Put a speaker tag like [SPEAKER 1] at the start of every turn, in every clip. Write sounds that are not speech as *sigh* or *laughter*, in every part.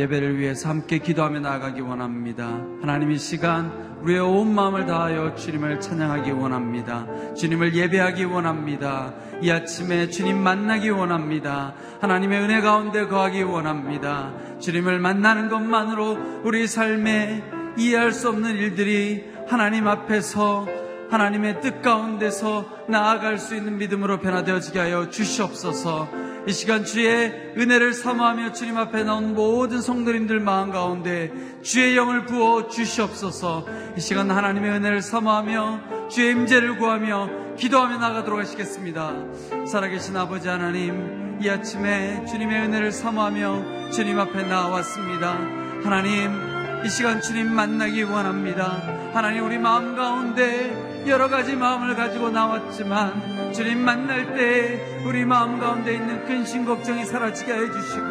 [SPEAKER 1] 예배를 위해서 함께 기도하며 나아가기 원합니다. 하나님 이 시간 우리의 온 마음을 다하여 주님을 찬양하기 원합니다. 주님을 예배하기 원합니다. 이 아침에 주님 만나기 원합니다. 하나님의 은혜 가운데 거하기 원합니다. 주님을 만나는 것만으로 우리 삶에 이해할 수 없는 일들이 하나님 앞에서 하나님의 뜻 가운데서 나아갈 수 있는 믿음으로 변화되어지게 하여 주시옵소서. 이 시간 주의 은혜를 사모하며 주님 앞에 나온 모든 성도님들 마음 가운데 주의 영을 부어 주시옵소서. 이 시간 하나님의 은혜를 사모하며 주의 임재를 구하며 기도하며 나가도록 하시겠습니다. 살아계신 아버지 하나님, 이 아침에 주님의 은혜를 사모하며 주님 앞에 나왔습니다. 하나님, 이 시간 주님 만나기 원합니다. 하나님 우리 마음 가운데 여러 가지 마음을 가지고 나왔지만 주님 만날 때 우리 마음 가운데 있는 근심 걱정이 사라지게 해 주시고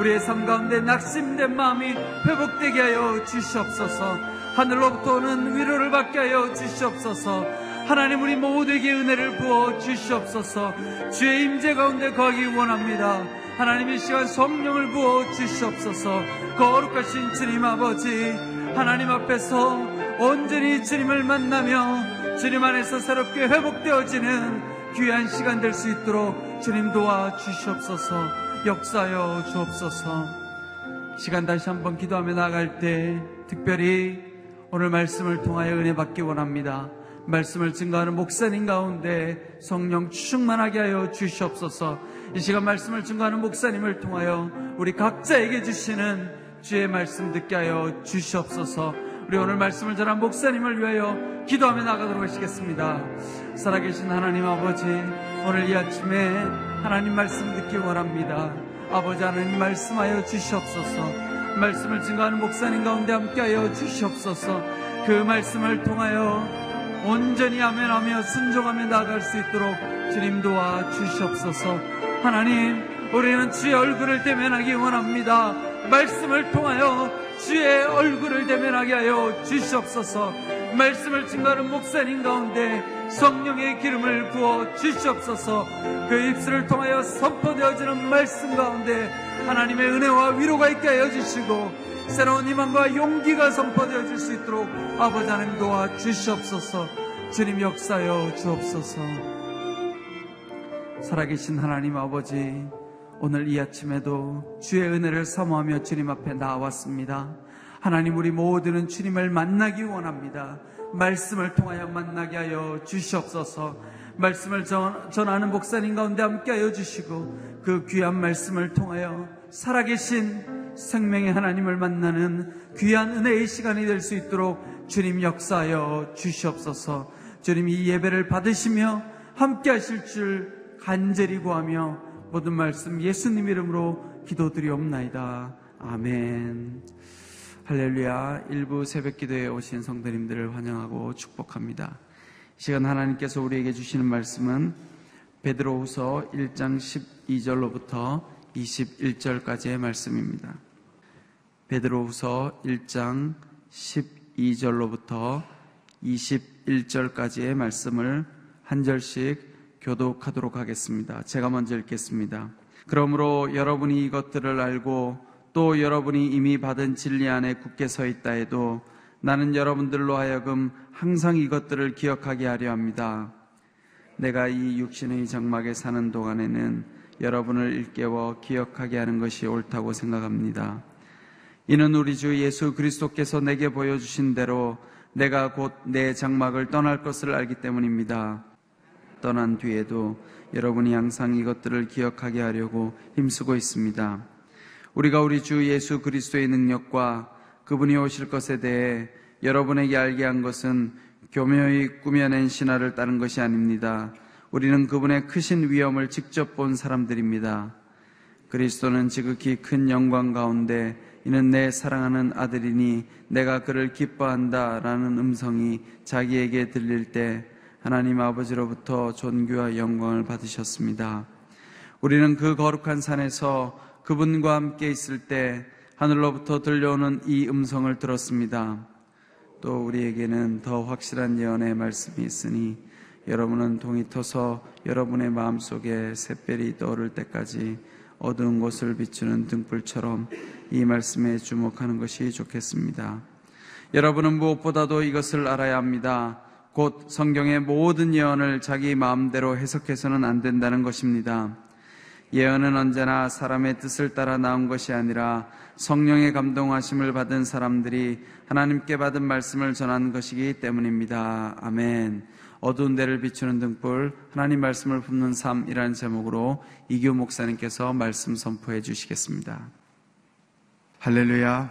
[SPEAKER 1] 우리의 삶 가운데 낙심된 마음이 회복되게 하여 주시옵소서. 하늘로부터 오는 위로를 받게 하여 주시옵소서. 하나님 우리 모두에게 은혜를 부어 주시옵소서. 주의 임재 가운데 거하기 원합니다. 하나님 이 시간 성령을 부어 주시옵소서. 거룩하신 주님 아버지 하나님 앞에서 온전히 주님을 만나며 주님 안에서 새롭게 회복되어지는 귀한 시간 될 수 있도록 주님 도와 주시옵소서. 역사여 주옵소서. 시간 다시 한번 기도하며 나갈 때 특별히 오늘 말씀을 통하여 은혜 받기 원합니다. 말씀을 증거하는 목사님 가운데 성령 충만하게 하여 주시옵소서. 이 시간 말씀을 증거하는 목사님을 통하여 우리 각자에게 주시는 주의 말씀 듣게 하여 주시옵소서. 우리 오늘 말씀을 전한 목사님을 위하여 기도하며 나가도록 하시겠습니다. 살아계신 하나님 아버지, 오늘 이 아침에 하나님 말씀 듣기 원합니다. 아버지 하나님 말씀하여 주시옵소서. 말씀을 증거하는 목사님 가운데 함께하여 주시옵소서. 그 말씀을 통하여 온전히 아멘하며 순종하며 나아갈 수 있도록 주님 도와 주시옵소서. 하나님, 우리는 주의 얼굴을 대면하기 원합니다. 말씀을 통하여 주의 얼굴을 대면하게 하여 주시옵소서. 말씀을 증거하는 목사님 가운데 성령의 기름을 부어 주시옵소서. 그 입술을 통하여 선포되어지는 말씀 가운데 하나님의 은혜와 위로가 있게 하여 주시고 새로운 희망과 용기가 선포되어 질 수 있도록 아버지 하나님 도와 주시옵소서. 주님 역사여 주옵소서. 살아계신 하나님 아버지, 오늘 이 아침에도 주의 은혜를 사모하며 주님 앞에 나왔습니다. 하나님 우리 모두는 주님을 만나기 원합니다. 말씀을 통하여 만나게 하여 주시옵소서. 말씀을 전, 전하는 목사님 가운데 함께 하여 주시고 그 귀한 말씀을 통하여 살아계신 생명의 하나님을 만나는 귀한 은혜의 시간이 될 수 있도록 주님 역사하여 주시옵소서. 주님 이 예배를 받으시며 함께 하실 줄 간절히 구하며 모든 말씀 예수님 이름으로 기도드리옵나이다. 아멘. 할렐루야. 일부 새벽 기도에 오신 성도님들을 환영하고 축복합니다. 이 시간 하나님께서 우리에게 주시는 말씀은 베드로후서 1장 12절로부터 21절까지의 말씀입니다. 베드로후서 1장 12절로부터 21절까지의 말씀을 한 절씩 교독하도록 하겠습니다. 제가 먼저 읽겠습니다. 그러므로 여러분이 이것들을 알고 또 여러분이 이미 받은 진리 안에 굳게 서 있다 해도 나는 여러분들로 하여금 항상 이것들을 기억하게 하려 합니다. 내가 이 육신의 장막에 사는 동안에는 여러분을 일깨워 기억하게 하는 것이 옳다고 생각합니다. 이는 우리 주 예수 그리스도께서 내게 보여주신 대로 내가 곧 내 장막을 떠날 것을 알기 때문입니다. 떠난 뒤에도 여러분이 항상 이것들을 기억하게 하려고 힘쓰고 있습니다. 우리가 우리 주 예수 그리스도의 능력과 그분이 오실 것에 대해 여러분에게 알게 한 것은 교묘히 꾸며낸 신화를 따른 것이 아닙니다. 우리는 그분의 크신 위엄을 직접 본 사람들입니다. 그리스도는 지극히 큰 영광 가운데 이는 내 사랑하는 아들이니 내가 그를 기뻐한다 라는 음성이 자기에게 들릴 때 하나님 아버지로부터 존귀와 영광을 받으셨습니다. 우리는 그 거룩한 산에서 그분과 함께 있을 때 하늘로부터 들려오는 이 음성을 들었습니다. 또 우리에게는 더 확실한 예언의 말씀이 있으니 여러분은 동이 터서 여러분의 마음속에 샛별이 떠오를 때까지 어두운 곳을 비추는 등불처럼 이 말씀에 주목하는 것이 좋겠습니다. 여러분은 무엇보다도 이것을 알아야 합니다. 곧 성경의 모든 예언을 자기 마음대로 해석해서는 안 된다는 것입니다. 예언은 언제나 사람의 뜻을 따라 나온 것이 아니라 성령의 감동하심을 받은 사람들이 하나님께 받은 말씀을 전한 것이기 때문입니다. 아멘. 어두운 데를 비추는 등불, 하나님 말씀을 품는 삶이라는 제목으로 이규 목사님께서 말씀 선포해 주시겠습니다.
[SPEAKER 2] 할렐루야.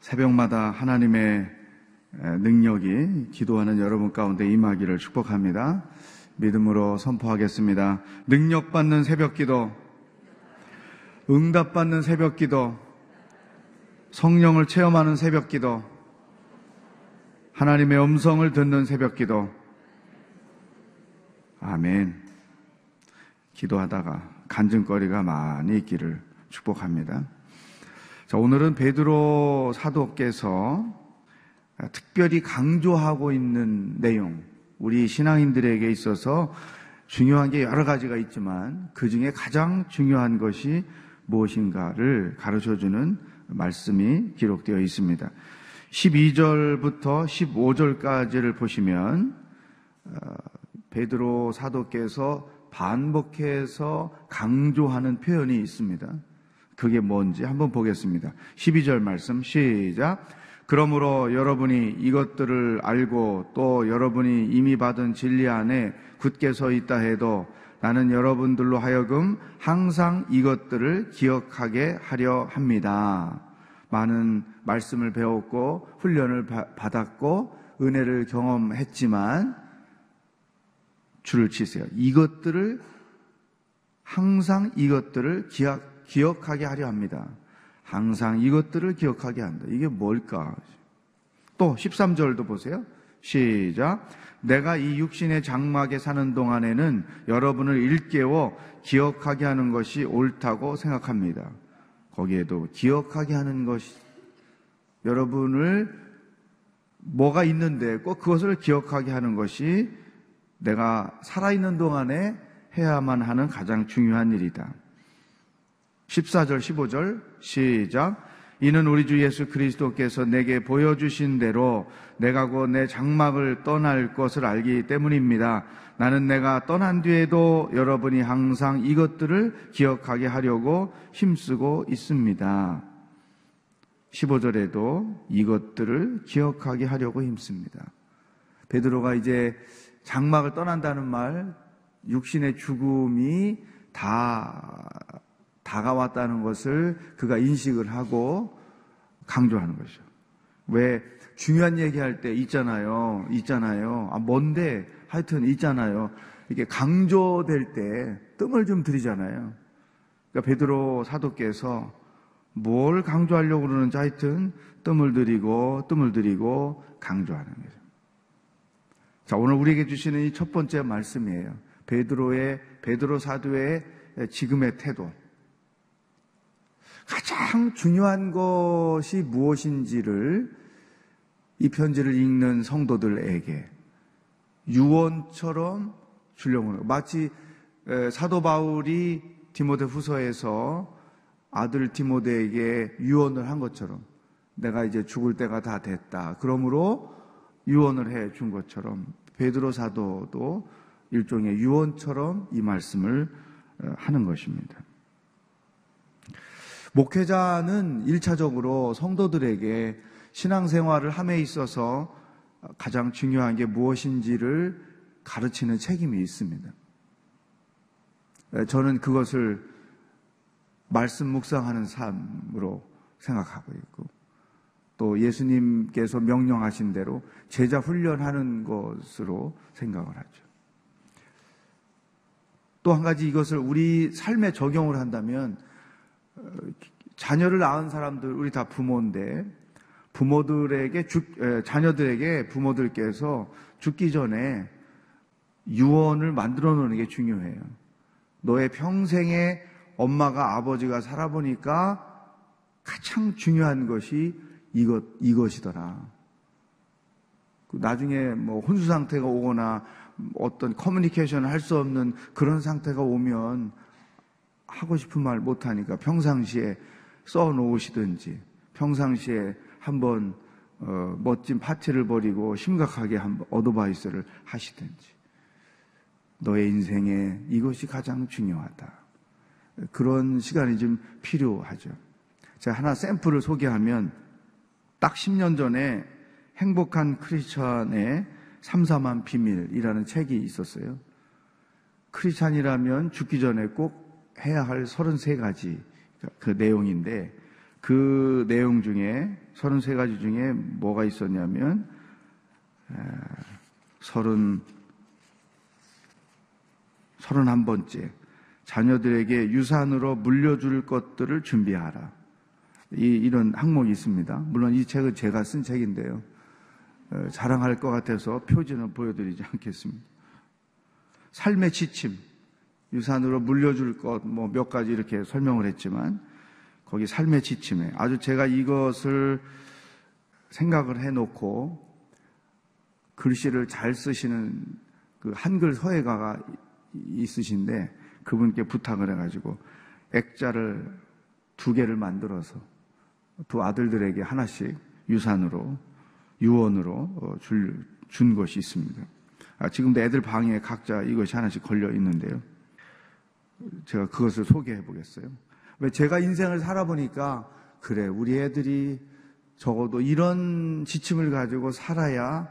[SPEAKER 2] 새벽마다 하나님의 능력이 기도하는 여러분 가운데 임하기를 축복합니다. 믿음으로 선포하겠습니다. 능력받는 새벽 기도, 응답받는 새벽 기도, 성령을 체험하는 새벽 기도, 하나님의 음성을 듣는 새벽 기도. 아멘. 기도하다가 간증거리가 많이 있기를 축복합니다. 자, 오늘은 베드로 사도께서 특별히 강조하고 있는 내용, 우리 신앙인들에게 있어서 중요한 게 여러 가지가 있지만 그 중에 가장 중요한 것이 무엇인가를 가르쳐 주는 말씀이 기록되어 있습니다. 12절부터 15절까지를 보시면 어, 베드로 사도께서 반복해서 강조하는 표현이 있습니다. 그게 뭔지 한번 보겠습니다. 12절 말씀 시작. 그러므로 여러분이 이것들을 알고 또 여러분이 이미 받은 진리 안에 굳게 서 있다 해도 나는 여러분들로 하여금 항상 이것들을 기억하게 하려 합니다. 많은 말씀을 배웠고 훈련을 받았고 은혜를 경험했지만 줄을 치세요. 이것들을 항상 이것들을 기억, 기억하게 하려 합니다. 항상 이것들을 기억하게 한다. 이게 뭘까? 또 13절도 보세요. 시작. 내가 이 육신의 장막에 사는 동안에는 여러분을 일깨워 기억하게 하는 것이 옳다고 생각합니다. 거기에도 기억하게 하는 것이 여러분을 뭐가 있는데 꼭 그것을 기억하게 하는 것이 내가 살아있는 동안에 해야만 하는 가장 중요한 일이다. 14절, 15절, 시작. 이는 우리 주 예수 그리스도께서 내게 보여주신 대로 내가 곧 내 장막을 떠날 것을 알기 때문입니다. 나는 내가 떠난 뒤에도 여러분이 항상 이것들을 기억하게 하려고 힘쓰고 있습니다. 15절에도 이것들을 기억하게 하려고 힘씁니다. 베드로가 이제 장막을 떠난다는 말, 육신의 죽음이 다 다가왔다는 것을 그가 인식을 하고 강조하는 것이죠. 왜 중요한 얘기할 때 있잖아요. 있잖아요. 아, 뭔데? 하여튼 있잖아요. 이게 강조될 때 뜸을 좀 들이잖아요. 그러니까 베드로 사도께서 뭘 강조하려고 그러는지 하여튼 뜸을 들이고 뜸을 들이고 강조하는 거죠. 자, 오늘 우리에게 주시는 이 첫 번째 말씀이에요. 베드로의 베드로 사도의 지금의 태도. 가장 중요한 것이 무엇인지를 이 편지를 읽는 성도들에게 유언처럼 주려고 하는 마치 사도 바울이 디모데 후서에서 아들 디모데에게 유언을 한 것처럼 내가 이제 죽을 때가 다 됐다. 그러므로 유언을 해 준 것처럼 베드로 사도도 일종의 유언처럼 이 말씀을 어, 하는 것입니다. 목회자는 일차적으로 성도들에게 신앙생활을 함에 있어서 가장 중요한 게 무엇인지를 가르치는 책임이 있습니다. 저는 그것을 말씀 묵상하는 삶으로 생각하고 있고 또 예수님께서 명령하신 대로 제자 훈련하는 것으로 생각을 하죠. 또 한 가지 이것을 우리 삶에 적용을 한다면 어, 자녀를 낳은 사람들 우리 다 부모인데 부모들에게 죽, 자녀들에게 부모들께서 죽기 전에 유언을 만들어 놓는 게 중요해요. 너의 평생에 엄마가 아버지가 살아보니까 가장 중요한 것이 이것, 이것이더라. 그 나중에 뭐 혼수 상태가 오거나 어떤 커뮤니케이션을 할 수 없는 그런 상태가 오면 하고 싶은 말 못하니까 평상시에 써 놓으시든지 평상시에 한번 어, 멋진 파티를 벌이고 심각하게 한번 어드바이스를 하시든지 너의 인생에 이것이 가장 중요하다. 그런 시간이 좀 필요하죠. 제가 하나 샘플을 소개하면 딱 10년 전에 행복한 크리스천의 삼삼한 비밀이라는 책이 있었어요. 크리스찬이라면 죽기 전에 꼭 해야 할 33가지 그 내용인데 그 내용 중에 33가지 중에 뭐가 있었냐면 30 31번째 자녀들에게 유산으로 물려줄 것들을 준비하라. 이, 이런 항목이 있습니다. 물론 이 책은 제가 쓴 책인데요. 어, 자랑할 것 같아서 표지는 보여드리지 않겠습니다. 삶의 지침, 유산으로 물려줄 것, 뭐 몇 가지 이렇게 설명을 했지만, 거기 삶의 지침에 아주 제가 이것을 생각을 해놓고 글씨를 잘 쓰시는 그 한글 서예가가 있으신데 그분께 부탁을 해가지고 액자를 두 개를 만들어서 두 아들들에게 하나씩 유산으로 유언으로 어, 줄, 준 것이 있습니다. 아, 지금도 애들 방에 각자 이것이 하나씩 걸려 있는데요. 제가 그것을 소개해 보겠어요. 왜 제가 인생을 살아보니까 그래 우리 애들이 적어도 이런 지침을 가지고 살아야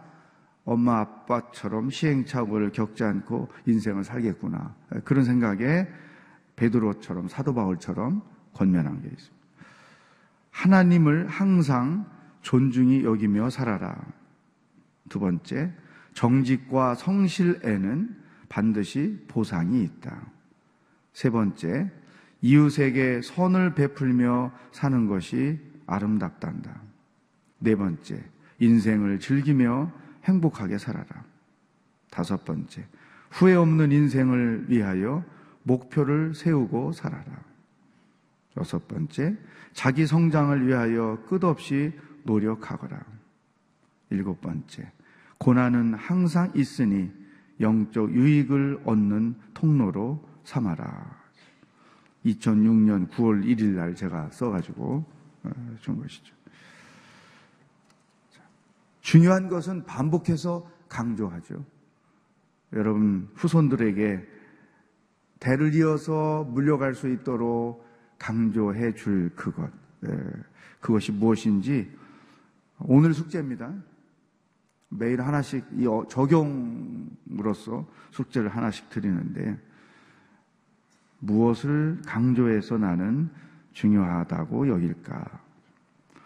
[SPEAKER 2] 엄마 아빠처럼 시행착오를 겪지 않고 인생을 살겠구나 그런 생각에 베드로처럼 사도 바울처럼 권면한 게 있습니다. 하나님을 항상 존중히 여기며 살아라. 두 번째, 정직과 성실에는 반드시 보상이 있다. 세 번째, 이웃에게 선을 베풀며 사는 것이 아름답단다. 네 번째, 인생을 즐기며 행복하게 살아라. 다섯 번째, 후회 없는 인생을 위하여 목표를 세우고 살아라. 여섯 번째, 자기 성장을 위하여 끝없이 노력하거라. 일곱 번째, 고난은 항상 있으니 영적 유익을 얻는 통로로 삼아라. 2006년 9월 1일 날 제가 써가지고 어, 준 것이죠. 중요한 것은 반복해서 강조하죠. 여러분 후손들에게 대를 이어서 물려갈 수 있도록 강조해 줄 그것. 예, 그것이 무엇인지 오늘 숙제입니다. 매일 하나씩 이 어, 적용으로서 숙제를 하나씩 드리는데 무엇을 강조해서 나는 중요하다고 여길까?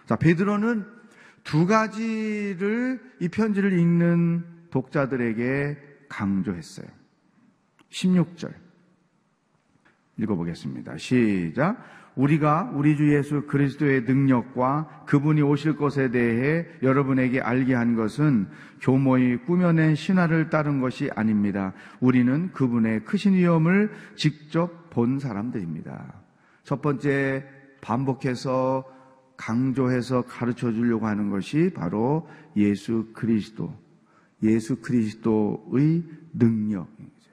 [SPEAKER 2] 자, 베드로는 두 가지를 이 편지를 읽는 독자들에게 강조했어요. 16절. 읽어보겠습니다. 시작. 우리가 우리 주 예수 그리스도의 능력과 그분이 오실 것에 대해 여러분에게 알게 한 것은 교모의 꾸며낸 신화를 따른 것이 아닙니다. 우리는 그분의 크신 위엄을 직접 본 사람들입니다. 첫 번째 반복해서 강조해서 가르쳐 주려고 하는 것이 바로 예수 그리스도, 예수 그리스도의 능력이죠.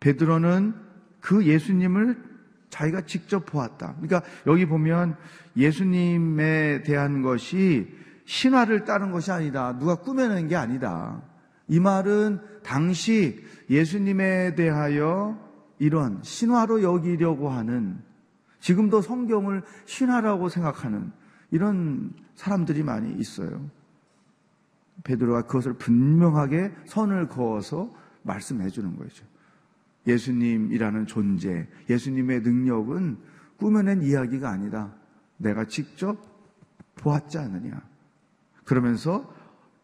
[SPEAKER 2] 베드로는 그 예수님을 자기가 직접 보았다. 그러니까 여기 보면 예수님에 대한 것이 신화를 따른 것이 아니다. 누가 꾸며낸 게 아니다. 이 말은 당시 예수님에 대하여 이런 신화로 여기려고 하는 지금도 성경을 신화라고 생각하는 이런 사람들이 많이 있어요. 베드로가 그것을 분명하게 선을 그어서 말씀해 주는 거죠. 예수님이라는 존재, 예수님의 능력은 꾸며낸 이야기가 아니다. 내가 직접 보았지 않느냐. 그러면서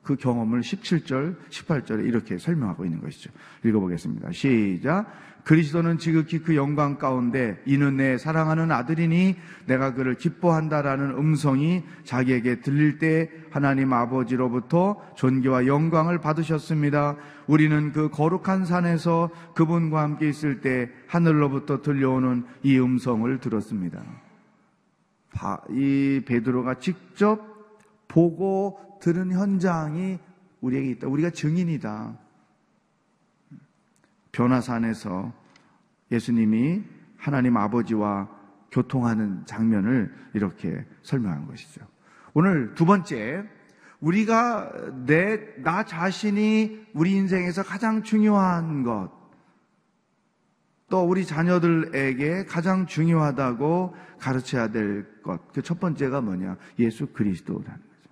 [SPEAKER 2] 그 경험을 17절, 18절에 이렇게 설명하고 있는 것이죠. 읽어보겠습니다. 시작. 그리스도는 지극히 그 영광 가운데 이는 내 사랑하는 아들이니 내가 그를 기뻐한다라는 음성이 자기에게 들릴 때 하나님 아버지로부터 존귀와 영광을 받으셨습니다. 우리는 그 거룩한 산에서 그분과 함께 있을 때 하늘로부터 들려오는 이 음성을 들었습니다. 이 베드로가 직접 보고 들은 현장이 우리에게 있다. 우리가 증인이다. 변화산에서 예수님이 하나님 아버지와 교통하는 장면을 이렇게 설명한 것이죠. 오늘 두 번째, 우리가 내, 나 자신이 우리 인생에서 가장 중요한 것, 또 우리 자녀들에게 가장 중요하다고 가르쳐야 될 것. 그 첫 번째가 뭐냐? 예수 그리스도라는 거죠.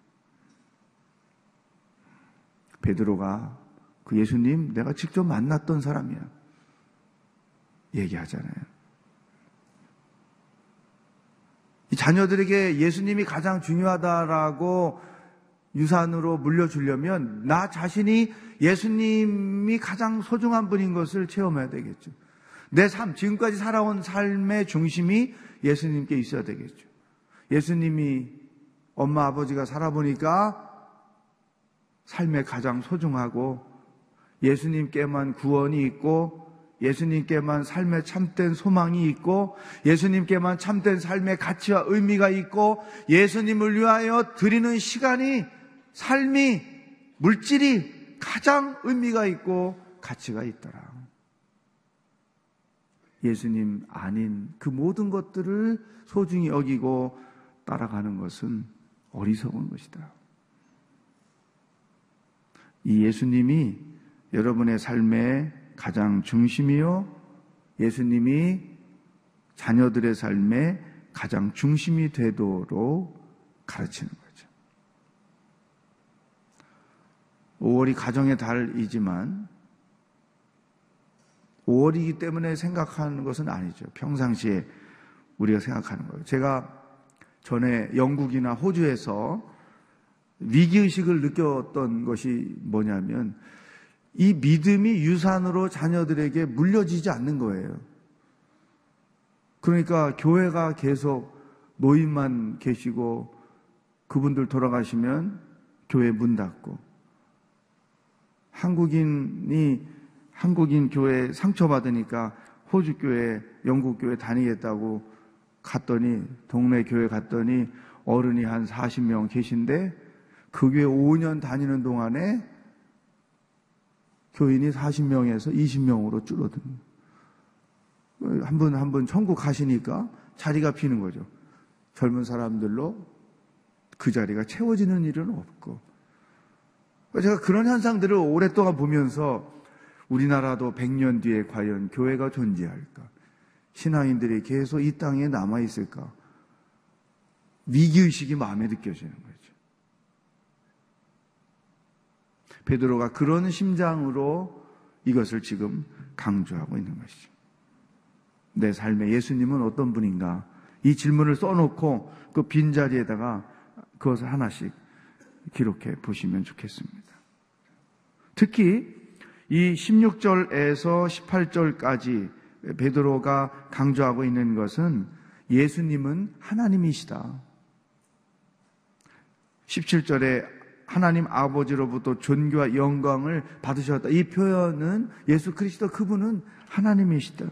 [SPEAKER 2] 베드로가 그 예수님 내가 직접 만났던 사람이야. 얘기하잖아요. 이 자녀들에게 예수님이 가장 중요하다라고 유산으로 물려주려면 나 자신이 예수님이 가장 소중한 분인 것을 체험해야 되겠죠. 내 삶, 지금까지 살아온 삶의 중심이 예수님께 있어야 되겠죠. 예수님이 엄마 아버지가 살아보니까 삶에 가장 소중하고 예수님께만 구원이 있고 예수님께만 삶의 참된 소망이 있고 예수님께만 참된 삶의 가치와 의미가 있고 예수님을 위하여 드리는 시간이 삶이 물질이 가장 의미가 있고 가치가 있더라. 예수님 아닌 그 모든 것들을 소중히 여기고 따라가는 것은 어리석은 것이다. 이 예수님이 여러분의 삶의 가장 중심이요. 예수님이 자녀들의 삶의 가장 중심이 되도록 가르치는 거죠. 5월이 가정의 달이지만 5월이기 때문에 생각하는 것은 아니죠. 평상시에 우리가 생각하는 거예요. 제가 전에 영국이나 호주에서 위기의식을 느꼈던 것이 뭐냐면 이 믿음이 유산으로 자녀들에게 물려지지 않는 거예요. 그러니까 교회가 계속 노인만 계시고 그분들 돌아가시면 교회 문 닫고 한국인이 한국인 교회 상처받으니까 호주 교회, 영국 교회 다니겠다고 갔더니 동네 교회 갔더니 어른이 한 40명 계신데 그 교회 5년 다니는 동안에 교인이 40명에서 20명으로 줄어든. 한분 한 분 천국 가시니까 자리가 비는 거죠. 젊은 사람들로 그 자리가 채워지는 일은 없고. 제가 그런 현상들을 오랫동안 보면서 우리나라도 100년 뒤에 과연 교회가 존재할까? 신앙인들이 계속 이 땅에 남아있을까? 위기의식이 마음에 느껴지는 거예요. 베드로가 그런 심장으로 이것을 지금 강조하고 있는 것이죠. 내 삶에 예수님은 어떤 분인가? 이 질문을 써놓고 그 빈자리에다가 그것을 하나씩 기록해 보시면 좋겠습니다. 특히 이 16절에서 18절까지 베드로가 강조하고 있는 것은 예수님은 하나님이시다. 17절에 하나님 아버지로부터 존귀와 영광을 받으셨다. 이 표현은 예수 그리스도 그분은 하나님이시다.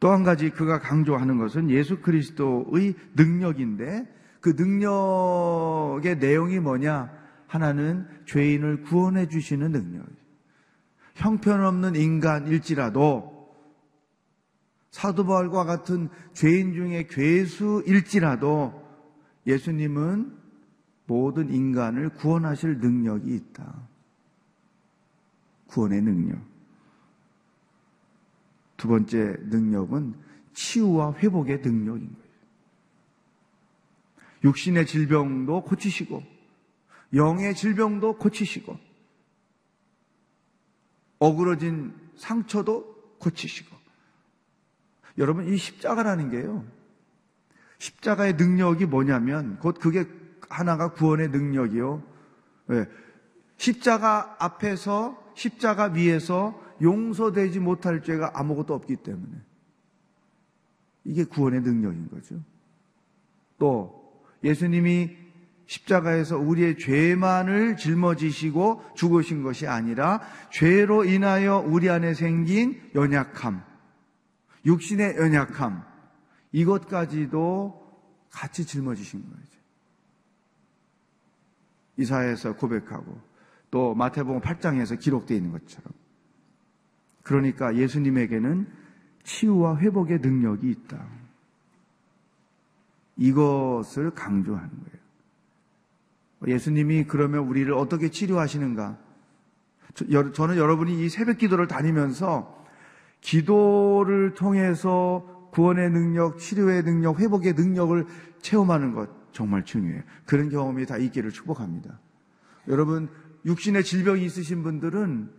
[SPEAKER 2] 또 한 가지 그가 강조하는 것은 예수 그리스도의 능력인데 그 능력의 내용이 뭐냐? 하나는 죄인을 구원해 주시는 능력. 형편없는 인간일지라도 사도 바울과 같은 죄인 중에 괴수일지라도 예수님은 모든 인간을 구원하실 능력이 있다. 구원의 능력. 두 번째 능력은 치유와 회복의 능력인 거예요. 육신의 질병도 고치시고, 영의 질병도 고치시고, 어그러진 상처도 고치시고. 여러분, 이 십자가라는 게요. 십자가의 능력이 뭐냐면, 곧 그게 하나가 구원의 능력이요. 네. 십자가 앞에서, 십자가 위에서 용서되지 못할 죄가 아무것도 없기 때문에. 이게 구원의 능력인 거죠. 또, 예수님이 십자가에서 우리의 죄만을 짊어지시고 죽으신 것이 아니라 죄로 인하여 우리 안에 생긴 연약함, 육신의 연약함, 이것까지도 같이 짊어지신 거죠. 이사에서 고백하고 또 마태복음 8장에서 기록되어 있는 것처럼. 그러니까 예수님에게는 치유와 회복의 능력이 있다. 이것을 강조하는 거예요. 예수님이 그러면 우리를 어떻게 치료하시는가? 저 는 여러분이 이 새벽 기도를 다니면서 기도를 통해서 구원의 능력, 치료의 능력, 회복의 능력을 체험하는 것 정말 중요해요. 그런 경험이 다 있기를 축복합니다. 여러분, 육신의 질병이 있으신 분들은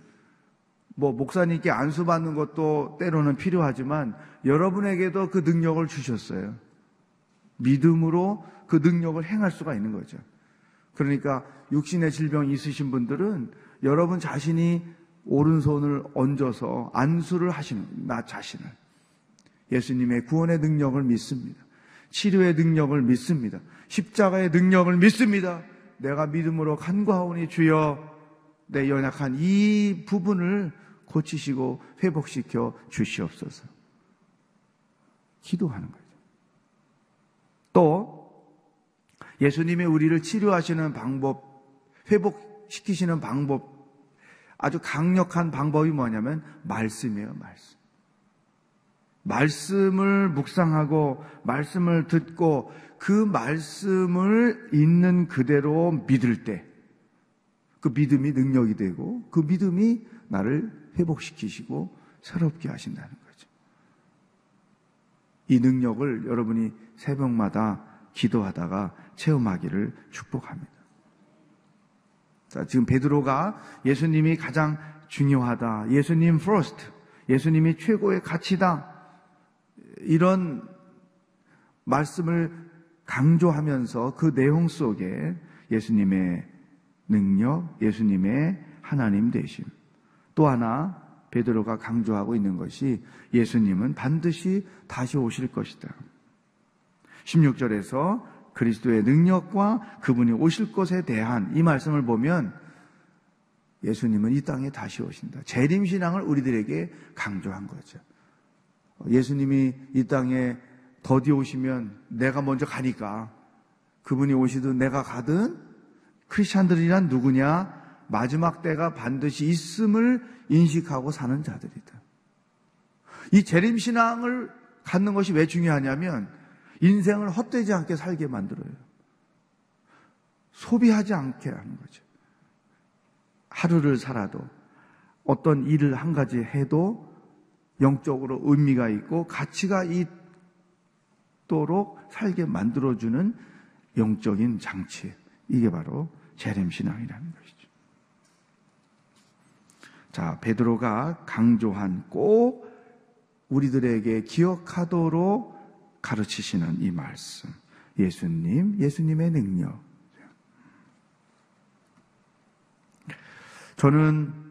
[SPEAKER 2] 뭐 목사님께 안수받는 것도 때로는 필요하지만 여러분에게도 그 능력을 주셨어요. 믿음으로 그 능력을 행할 수가 있는 거죠. 그러니까 육신의 질병이 있으신 분들은 여러분 자신이 오른손을 얹어서 안수를 하시는 나 자신을 예수님의 구원의 능력을 믿습니다. 치료의 능력을 믿습니다. 십자가의 능력을 믿습니다. 내가 믿음으로 간과하오니 주여 내 연약한 이 부분을 고치시고 회복시켜 주시옵소서. 기도하는 거죠. 또 예수님이 우리를 치료하시는 방법, 회복시키시는 방법, 아주 강력한 방법이 뭐냐면 말씀이에요, 말씀. 말씀을 묵상하고 말씀을 듣고 그 말씀을 있는 그대로 믿을 때 그 믿음이 능력이 되고 그 믿음이 나를 회복시키시고 새롭게 하신다는 거죠. 이 능력을 여러분이 새벽마다 기도하다가 체험하기를 축복합니다. 자, 지금 베드로가 예수님이 가장 중요하다. 예수님 first. 예수님이 최고의 가치다. 이런 말씀을 강조하면서 그 내용 속에 예수님의 능력, 예수님의 하나님 되심. 또 하나 베드로가 강조하고 있는 것이 예수님은 반드시 다시 오실 것이다. 16절에서 그리스도의 능력과 그분이 오실 것에 대한 이 말씀을 보면 예수님은 이 땅에 다시 오신다. 재림신앙을 우리들에게 강조한 거죠. 예수님이 이 땅에 더디 오시면 내가 먼저 가니까 그분이 오시든 내가 가든 크리스찬들이란 누구냐? 마지막 때가 반드시 있음을 인식하고 사는 자들이다. 이 재림신앙을 갖는 것이 왜 중요하냐면 인생을 헛되지 않게 살게 만들어요. 소비하지 않게 하는 거죠. 하루를 살아도 어떤 일을 한 가지 해도 영적으로 의미가 있고 가치가 있도록 살게 만들어주는 영적인 장치. 이게 바로 재림신앙이라는 것이죠. 자, 베드로가 강조한 꼭 우리들에게 기억하도록 가르치시는 이 말씀. 예수님, 예수님의 능력. 저는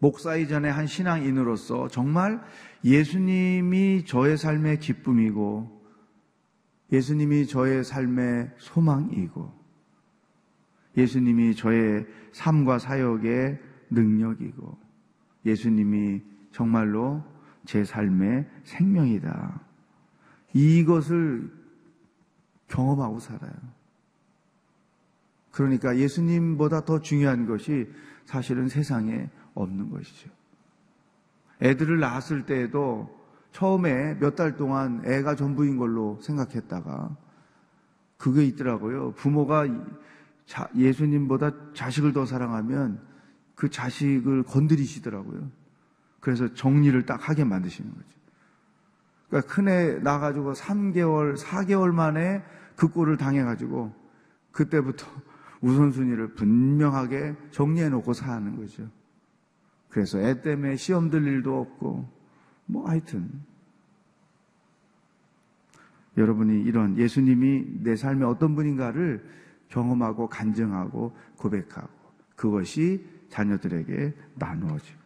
[SPEAKER 2] 목사 이전에 한 신앙인으로서 정말 예수님이 저의 삶의 기쁨이고 예수님이 저의 삶의 소망이고 예수님이 저의 삶과 사역의 능력이고 예수님이 정말로 제 삶의 생명이다. 이것을 경험하고 살아요. 그러니까 예수님보다 더 중요한 것이 사실은 세상에 없는 것이죠. 애들을 낳았을 때에도 처음에 몇 달 동안 애가 전부인 걸로 생각했다가 그게 있더라고요. 부모가 자, 예수님보다 자식을 더 사랑하면 그 자식을 건드리시더라고요. 그래서 정리를 딱 하게 만드시는 거죠. 그러니까 큰애 나가지고 3개월, 4개월 만에 그 꼴을 당해가지고 그때부터 *laughs* 우선순위를 분명하게 정리해 놓고 사는 거죠. 그래서 애 때문에 시험 들 일도 없고, 뭐 하여튼. 여러분이 이런 예수님이 내 삶의 어떤 분인가를 경험하고 간증하고 고백하고 그것이 자녀들에게 나누어지고.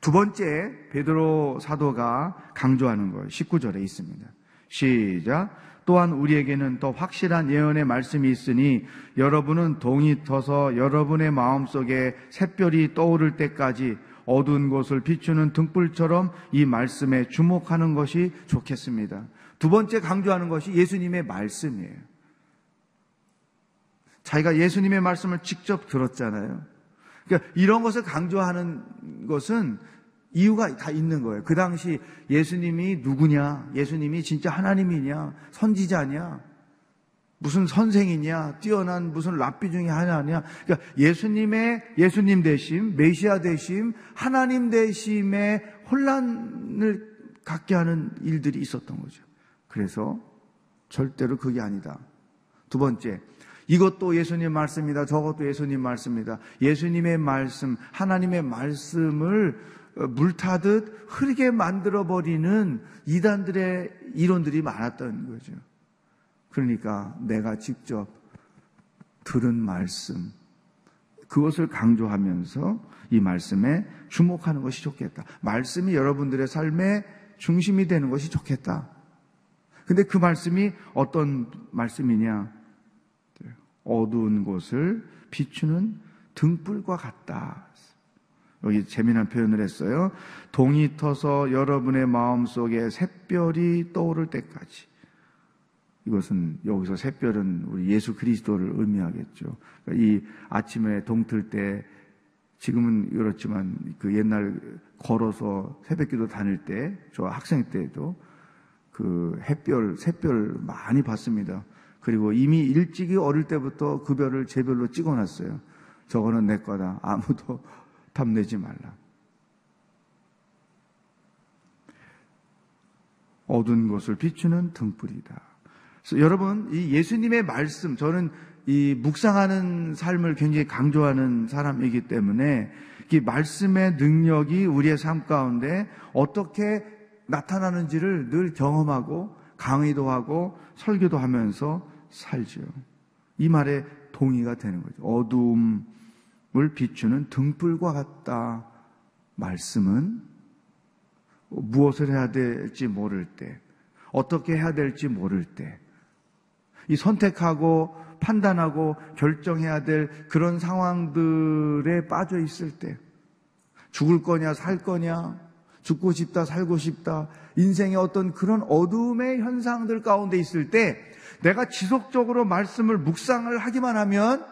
[SPEAKER 2] 두 번째 베드로 사도가 강조하는 것 19절에 있습니다. 시작. 또한 우리에게는 더 확실한 예언의 말씀이 있으니 여러분은 동이 터서 여러분의 마음속에 샛별이 떠오를 때까지 어두운 곳을 비추는 등불처럼 이 말씀에 주목하는 것이 좋겠습니다. 두 번째 강조하는 것이 예수님의 말씀이에요. 자기가 예수님의 말씀을 직접 들었잖아요. 그러니까 이런 것을 강조하는 것은 이유가 다 있는 거예요. 그 당시 예수님이 누구냐? 예수님이 진짜 하나님이냐? 선지자냐? 무슨 선생이냐? 뛰어난 무슨 랍비 중에 하나냐? 그러니까 예수님의 예수님 대심, 메시아 대심, 하나님 대심의 혼란을 갖게 하는 일들이 있었던 거죠. 그래서 절대로 그게 아니다. 두 번째, 이것도 예수님 말씀이다. 저것도 예수님 말씀이다. 예수님의 말씀, 하나님의 말씀을 물 타듯 흐르게 만들어버리는 이단들의 이론들이 많았던 거죠. 그러니까 내가 직접 들은 말씀, 그것을 강조하면서 이 말씀에 주목하는 것이 좋겠다. 말씀이 여러분들의 삶의 중심이 되는 것이 좋겠다. 근데 그 말씀이 어떤 말씀이냐? 어두운 곳을 비추는 등불과 같다. 여기 재미난 표현을 했어요. 동이 터서 여러분의 마음 속에 샛별이 떠오를 때까지. 이것은 여기서 샛별은 우리 예수 그리스도를 의미하겠죠. 그러니까 이 아침에 동틀 때 지금은 그렇지만 그 옛날 걸어서 새벽기도 다닐 때 저 학생 때도 그 햇별 샛별 많이 봤습니다. 그리고 이미 일찍이 어릴 때부터 그 별을 제 별로 찍어놨어요. 저거는 내 거다. 아무도 탐내지 말라. 어두운 곳을 비추는 등불이다. 여러분, 이 예수님의 말씀, 저는 이 묵상하는 삶을 굉장히 강조하는 사람이기 때문에 이 말씀의 능력이 우리의 삶 가운데 어떻게 나타나는지를 늘 경험하고 강의도 하고 설교도 하면서 살죠. 이 말에 동의가 되는 거죠. 어둠 을 비추는 등불과 같다. 말씀은 무엇을 해야 될지 모를 때, 어떻게 해야 될지 모를 때, 이 선택하고 판단하고 결정해야 될 그런 상황들에 빠져 있을 때, 죽을 거냐, 살 거냐, 죽고 싶다, 살고 싶다, 인생의 어떤 그런 어둠의 현상들 가운데 있을 때, 내가 지속적으로 말씀을 묵상을 하기만 하면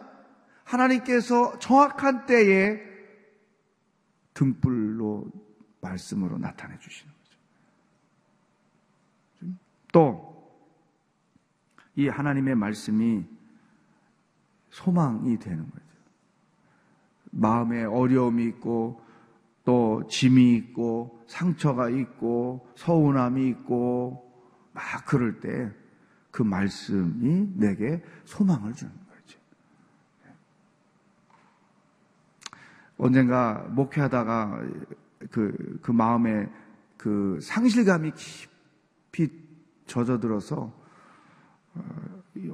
[SPEAKER 2] 하나님께서 정확한 때에 등불로 말씀으로 나타내 주시는 거죠. 또, 이 하나님의 말씀이 소망이 되는 거죠. 마음에 어려움이 있고, 또 짐이 있고, 상처가 있고, 서운함이 있고, 막 그럴 때, 그 말씀이 내게 소망을 주는 거죠. 언젠가 목회하다가 그, 그 마음에 그 상실감이 깊이 젖어들어서 어,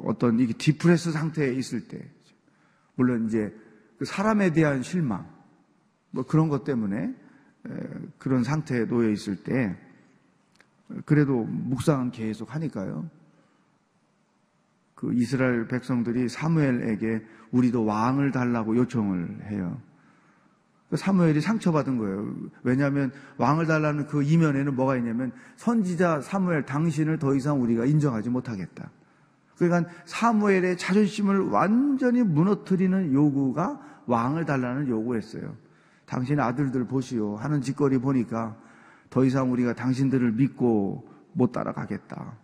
[SPEAKER 2] 어떤 이게 디프레스 상태에 있을 때, 물론 이제 그 사람에 대한 실망, 뭐 그런 것 때문에 그런 상태에 놓여 있을 때, 그래도 묵상은 계속 하니까요. 그 이스라엘 백성들이 사무엘에게 우리도 왕을 달라고 요청을 해요. 그 사무엘이 상처받은 거예요. 왜냐하면 왕을 달라는 그 이면에는 뭐가 있냐면 선지자 사무엘 당신을 더 이상 우리가 인정하지 못하겠다. 그러니까 사무엘의 자존심을 완전히 무너뜨리는 요구가 왕을 달라는 요구였어요. 당신의 아들들 보시오 하는 짓거리 보니까 더 이상 우리가 당신들을 믿고 못 따라가겠다.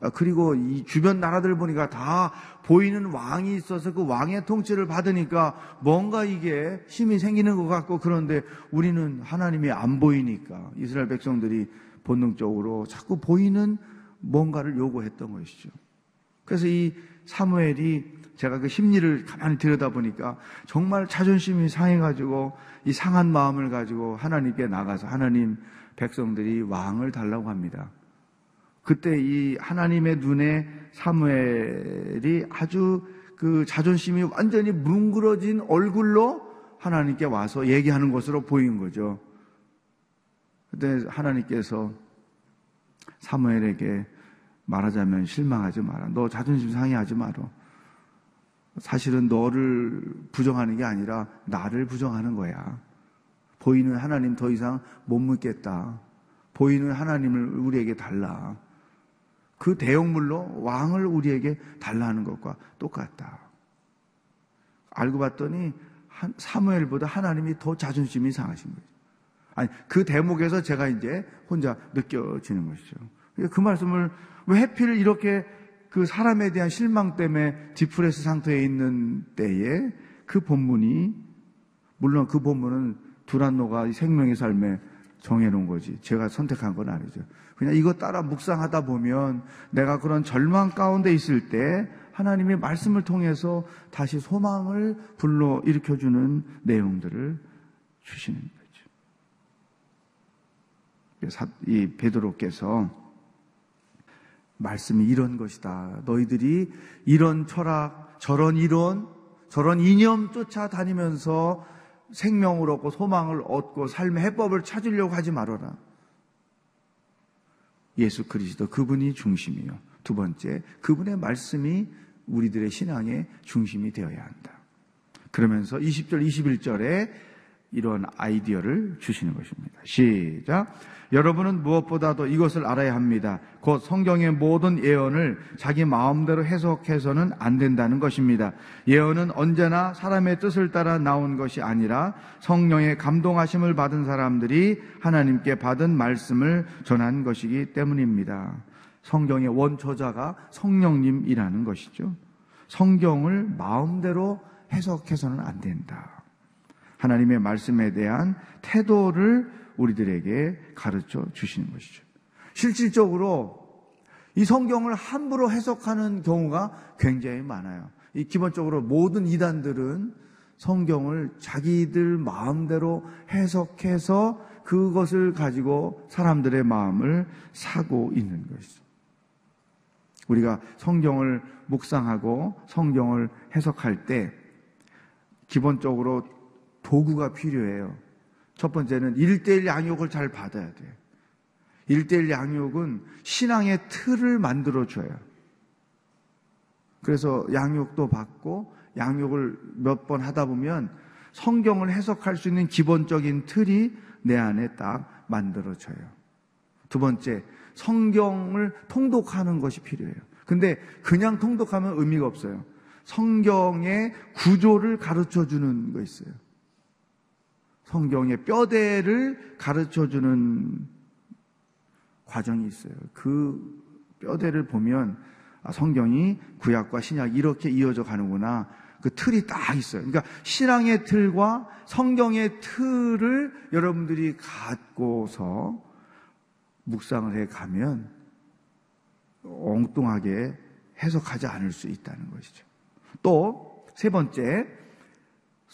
[SPEAKER 2] 아, 그리고 이 주변 나라들 보니까 다 보이는 왕이 있어서 그 왕의 통치를 받으니까 뭔가 이게 힘이 생기는 것 같고 그런데 우리는 하나님이 안 보이니까 이스라엘 백성들이 본능적으로 자꾸 보이는 뭔가를 요구했던 것이죠. 그래서 이 사무엘이 제가 그 심리를 가만히 들여다보니까 정말 자존심이 상해가지고 이 상한 마음을 가지고 하나님께 나가서 하나님 백성들이 왕을 달라고 합니다. 그때 이 하나님의 눈에 사무엘이 아주 그 자존심이 완전히 뭉그러진 얼굴로 하나님께 와서 얘기하는 것으로 보인 거죠. 그때 하나님께서 사무엘에게 말하자면 실망하지 마라. 너 자존심 상해하지 마라. 사실은 너를 부정하는 게 아니라 나를 부정하는 거야. 보이는 하나님 더 이상 못 묻겠다. 보이는 하나님을 우리에게 달라. 그 대형물로 왕을 우리에게 달라는 것과 똑같다. 알고 봤더니 사무엘보다 하나님이 더 자존심이 상하신 거죠. 아니 그 대목에서 제가 이제 혼자 느껴지는 것이죠. 그 말씀을 왜 해필 이렇게 그 사람에 대한 실망 때문에 디프레스 상태에 있는 때에 그 본문이 물론 그 본문은 두란노가 생명의 삶에 정해놓은 거지. 제가 선택한 건 아니죠. 그냥 이거 따라 묵상하다 보면 내가 그런 절망 가운데 있을 때 하나님의 말씀을 통해서 다시 소망을 불러 일으켜주는 내용들을 주시는 거죠. 이 베드로께서 말씀이 이런 것이다. 너희들이 이런 철학, 저런 이론, 저런 이념 쫓아다니면서 생명을 얻고 소망을 얻고 삶의 해법을 찾으려고 하지 말아라. 예수 그리스도 그분이 중심이요. 두 번째, 그분의 말씀이 우리들의 신앙의 중심이 되어야 한다. 그러면서 20절, 21절에 이런 아이디어를 주시는 것입니다. 시작. 여러분은 무엇보다도 이것을 알아야 합니다. 곧 성경의 모든 예언을 자기 마음대로 해석해서는 안 된다는 것입니다. 예언은 언제나 사람의 뜻을 따라 나온 것이 아니라 성령의 감동하심을 받은 사람들이 하나님께 받은 말씀을 전한 것이기 때문입니다. 성경의 원초자가 성령님이라는 것이죠. 성경을 마음대로 해석해서는 안 된다. 하나님의 말씀에 대한 태도를 우리들에게 가르쳐 주시는 것이죠. 실질적으로 이 성경을 함부로 해석하는 경우가 굉장히 많아요. 이 기본적으로 모든 이단들은 성경을 자기들 마음대로 해석해서 그것을 가지고 사람들의 마음을 사고 있는 것이죠. 우리가 성경을 묵상하고 성경을 해석할 때 기본적으로 도구가 필요해요. 첫 번째는 일대일 양육을 잘 받아야 돼요. 일대일 양육은 신앙의 틀을 만들어줘요. 그래서 양육도 받고 양육을 몇 번 하다 보면 성경을 해석할 수 있는 기본적인 틀이 내 안에 딱 만들어져요. 두 번째, 성경을 통독하는 것이 필요해요. 근데 그냥 통독하면 의미가 없어요. 성경의 구조를 가르쳐 주는 거 있어요. 성경의 뼈대를 가르쳐 주는 과정이 있어요. 그 뼈대를 보면 아, 성경이 구약과 신약 이렇게 이어져 가는구나. 그 틀이 딱 있어요. 그러니까 신앙의 틀과 성경의 틀을 여러분들이 갖고서 묵상을 해 가면 엉뚱하게 해석하지 않을 수 있다는 것이죠. 또 세 번째,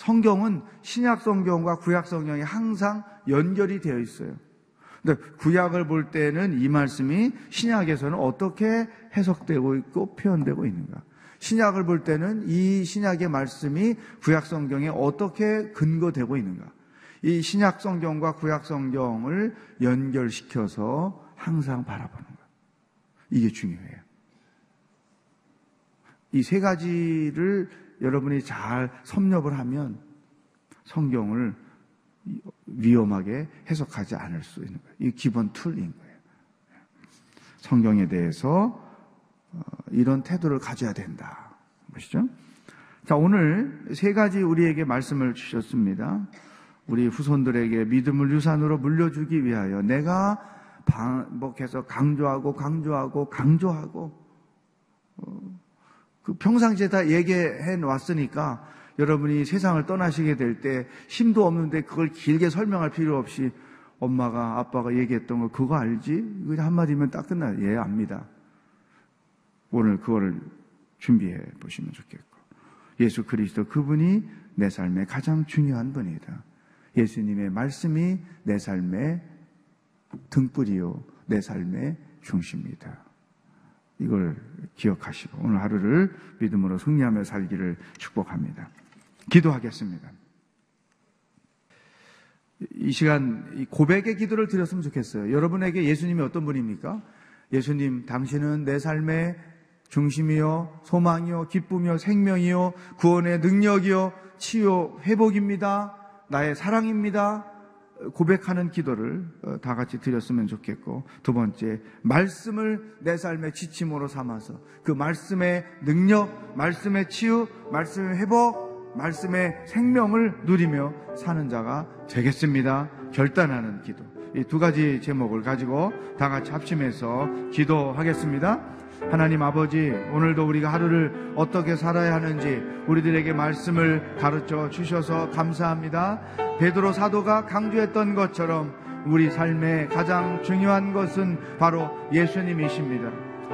[SPEAKER 2] 성경은 신약 성경과 구약 성경이 항상 연결이 되어 있어요. 근데 구약을 볼 때는 이 말씀이 신약에서는 어떻게 해석되고 있고 표현되고 있는가? 신약을 볼 때는 이 신약의 말씀이 구약 성경에 어떻게 근거되고 있는가? 이 신약 성경과 구약 성경을 연결시켜서 항상 바라보는 것. 이게 중요해요. 이 세 가지를 여러분이 잘 섭렵을 하면 성경을 위험하게 해석하지 않을 수 있는 거예요. 이 기본 툴인 거예요. 성경에 대해서 어, 이런 태도를 가져야 된다. 보시죠? 자, 오늘 세 가지 우리에게 말씀을 주셨습니다. 우리 후손들에게 믿음을 유산으로 물려주기 위하여 내가 반복해서 강조하고 강조하고 강조하고 어, 그 평상시에 다 얘기해 놨으니까 여러분이 세상을 떠나시게 될 때 힘도 없는데 그걸 길게 설명할 필요 없이 엄마가 아빠가 얘기했던 거 그거 알지? 그냥 한마디면 딱 끝나. 예, 압니다. 오늘 그거를 준비해 보시면 좋겠고. 예수 그리스도 그분이 내 삶의 가장 중요한 분이다. 예수님의 말씀이 내 삶의 등불이요, 내 삶의 중심이다. 이걸 기억하시고 오늘 하루를 믿음으로 승리하며 살기를 축복합니다. 기도하겠습니다. 이 시간 고백의 기도를 드렸으면 좋겠어요. 여러분에게 예수님이 어떤 분입니까? 예수님, 당신은 내 삶의 중심이요, 소망이요, 기쁨이요, 생명이요, 구원의 능력이요, 치유, 회복입니다. 나의 사랑입니다. 고백하는 기도를 어, 다 같이 드렸으면 좋겠고, 두 번째, 말씀을 내 삶의 지침으로 삼아서 그 말씀의 능력, 말씀의 치유, 말씀의 회복, 말씀의 생명을 누리며 사는 자가 되겠습니다. 결단하는 기도. 이 두 가지 제목을 가지고 다 같이 합심해서 기도하겠습니다. 하나님 아버지, 오늘도 우리가 하루를 어떻게 살아야 하는지 우리들에게 말씀을 가르쳐 주셔서 감사합니다. 베드로 사도가 강조했던 것처럼 우리 삶의 가장 중요한 것은 바로 예수님이십니다.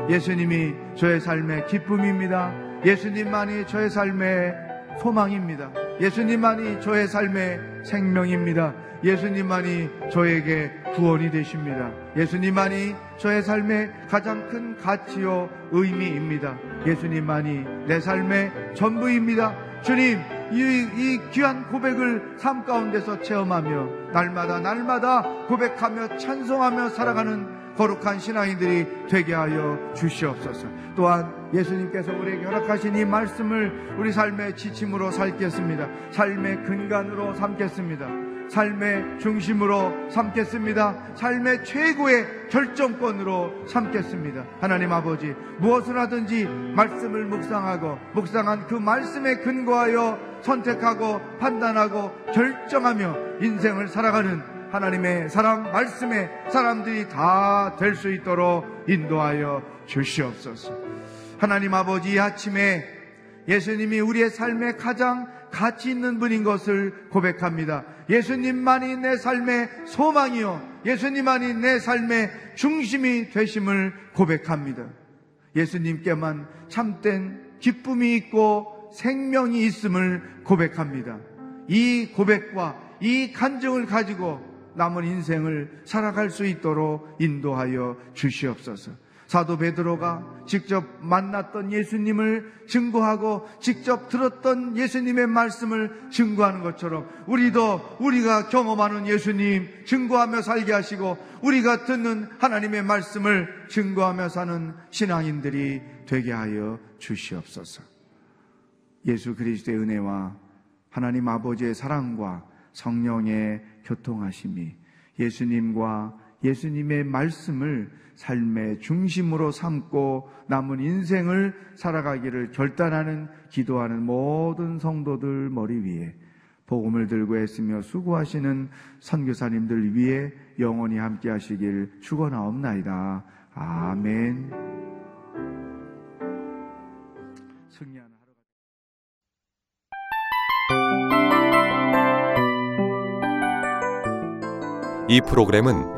[SPEAKER 2] 예수님이 저의 삶의 기쁨입니다. 예수님만이 저의 삶의 소망입니다. 예수님만이 저의 삶의 생명입니다. 예수님만이 저에게 구원이 되십니다. 예수님만이 저의 삶의 가장 큰 가치요 의미입니다. 예수님만이 내 삶의 전부입니다. 주님, 이, 이 귀한 고백을 삶 가운데서 체험하며 날마다 날마다 고백하며 찬송하며 살아가는 거룩한 신앙인들이 되게 하여 주시옵소서. 또한 예수님께서 우리에게 허락하신 이 말씀을 우리 삶의 지침으로 삼겠습니다. 삶의 근간으로 삼겠습니다. 삶의 중심으로 삼겠습니다. 삶의 최고의 결정권으로 삼겠습니다. 하나님 아버지, 무엇을 하든지 말씀을 묵상하고, 묵상한 그 말씀에 근거하여 선택하고, 판단하고, 결정하며 인생을 살아가는 하나님의 사랑 말씀에 사람들이 다 될 수 있도록 인도하여 주시옵소서. 하나님 아버지 이 아침에 예수님이 우리의 삶의 가장 가치 있는 분인 것을 고백합니다. 예수님만이 내 삶의 소망이요. 예수님만이 내 삶의 중심이 되심을 고백합니다. 예수님께만 참된 기쁨이 있고 생명이 있음을 고백합니다. 이 고백과 이 간증을 가지고 남은 인생을 살아갈 수 있도록 인도하여 주시옵소서. 사도 베드로가 직접 만났던 예수님을 증거하고 직접 들었던 예수님의 말씀을 증거하는 것처럼 우리도 우리가 경험하는 예수님 증거하며 살게 하시고 우리가 듣는 하나님의 말씀을 증거하며 사는 신앙인들이 되게 하여 주시옵소서. 예수 그리스도의 은혜와 하나님 아버지의 사랑과 성령의 교통하심이 예수님과 예수님의 말씀을 삶의 중심으로 삼고 남은 인생을 살아가기를 결단하는 기도하는 모든 성도들 머리 위에 복음을 들고 애쓰며 수고하시는 선교사님들 위해 영원히 함께 하시길 축원하옵나이다. 아멘.
[SPEAKER 3] 이 프로그램은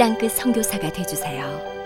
[SPEAKER 4] 땅끝 선교사가 되주세요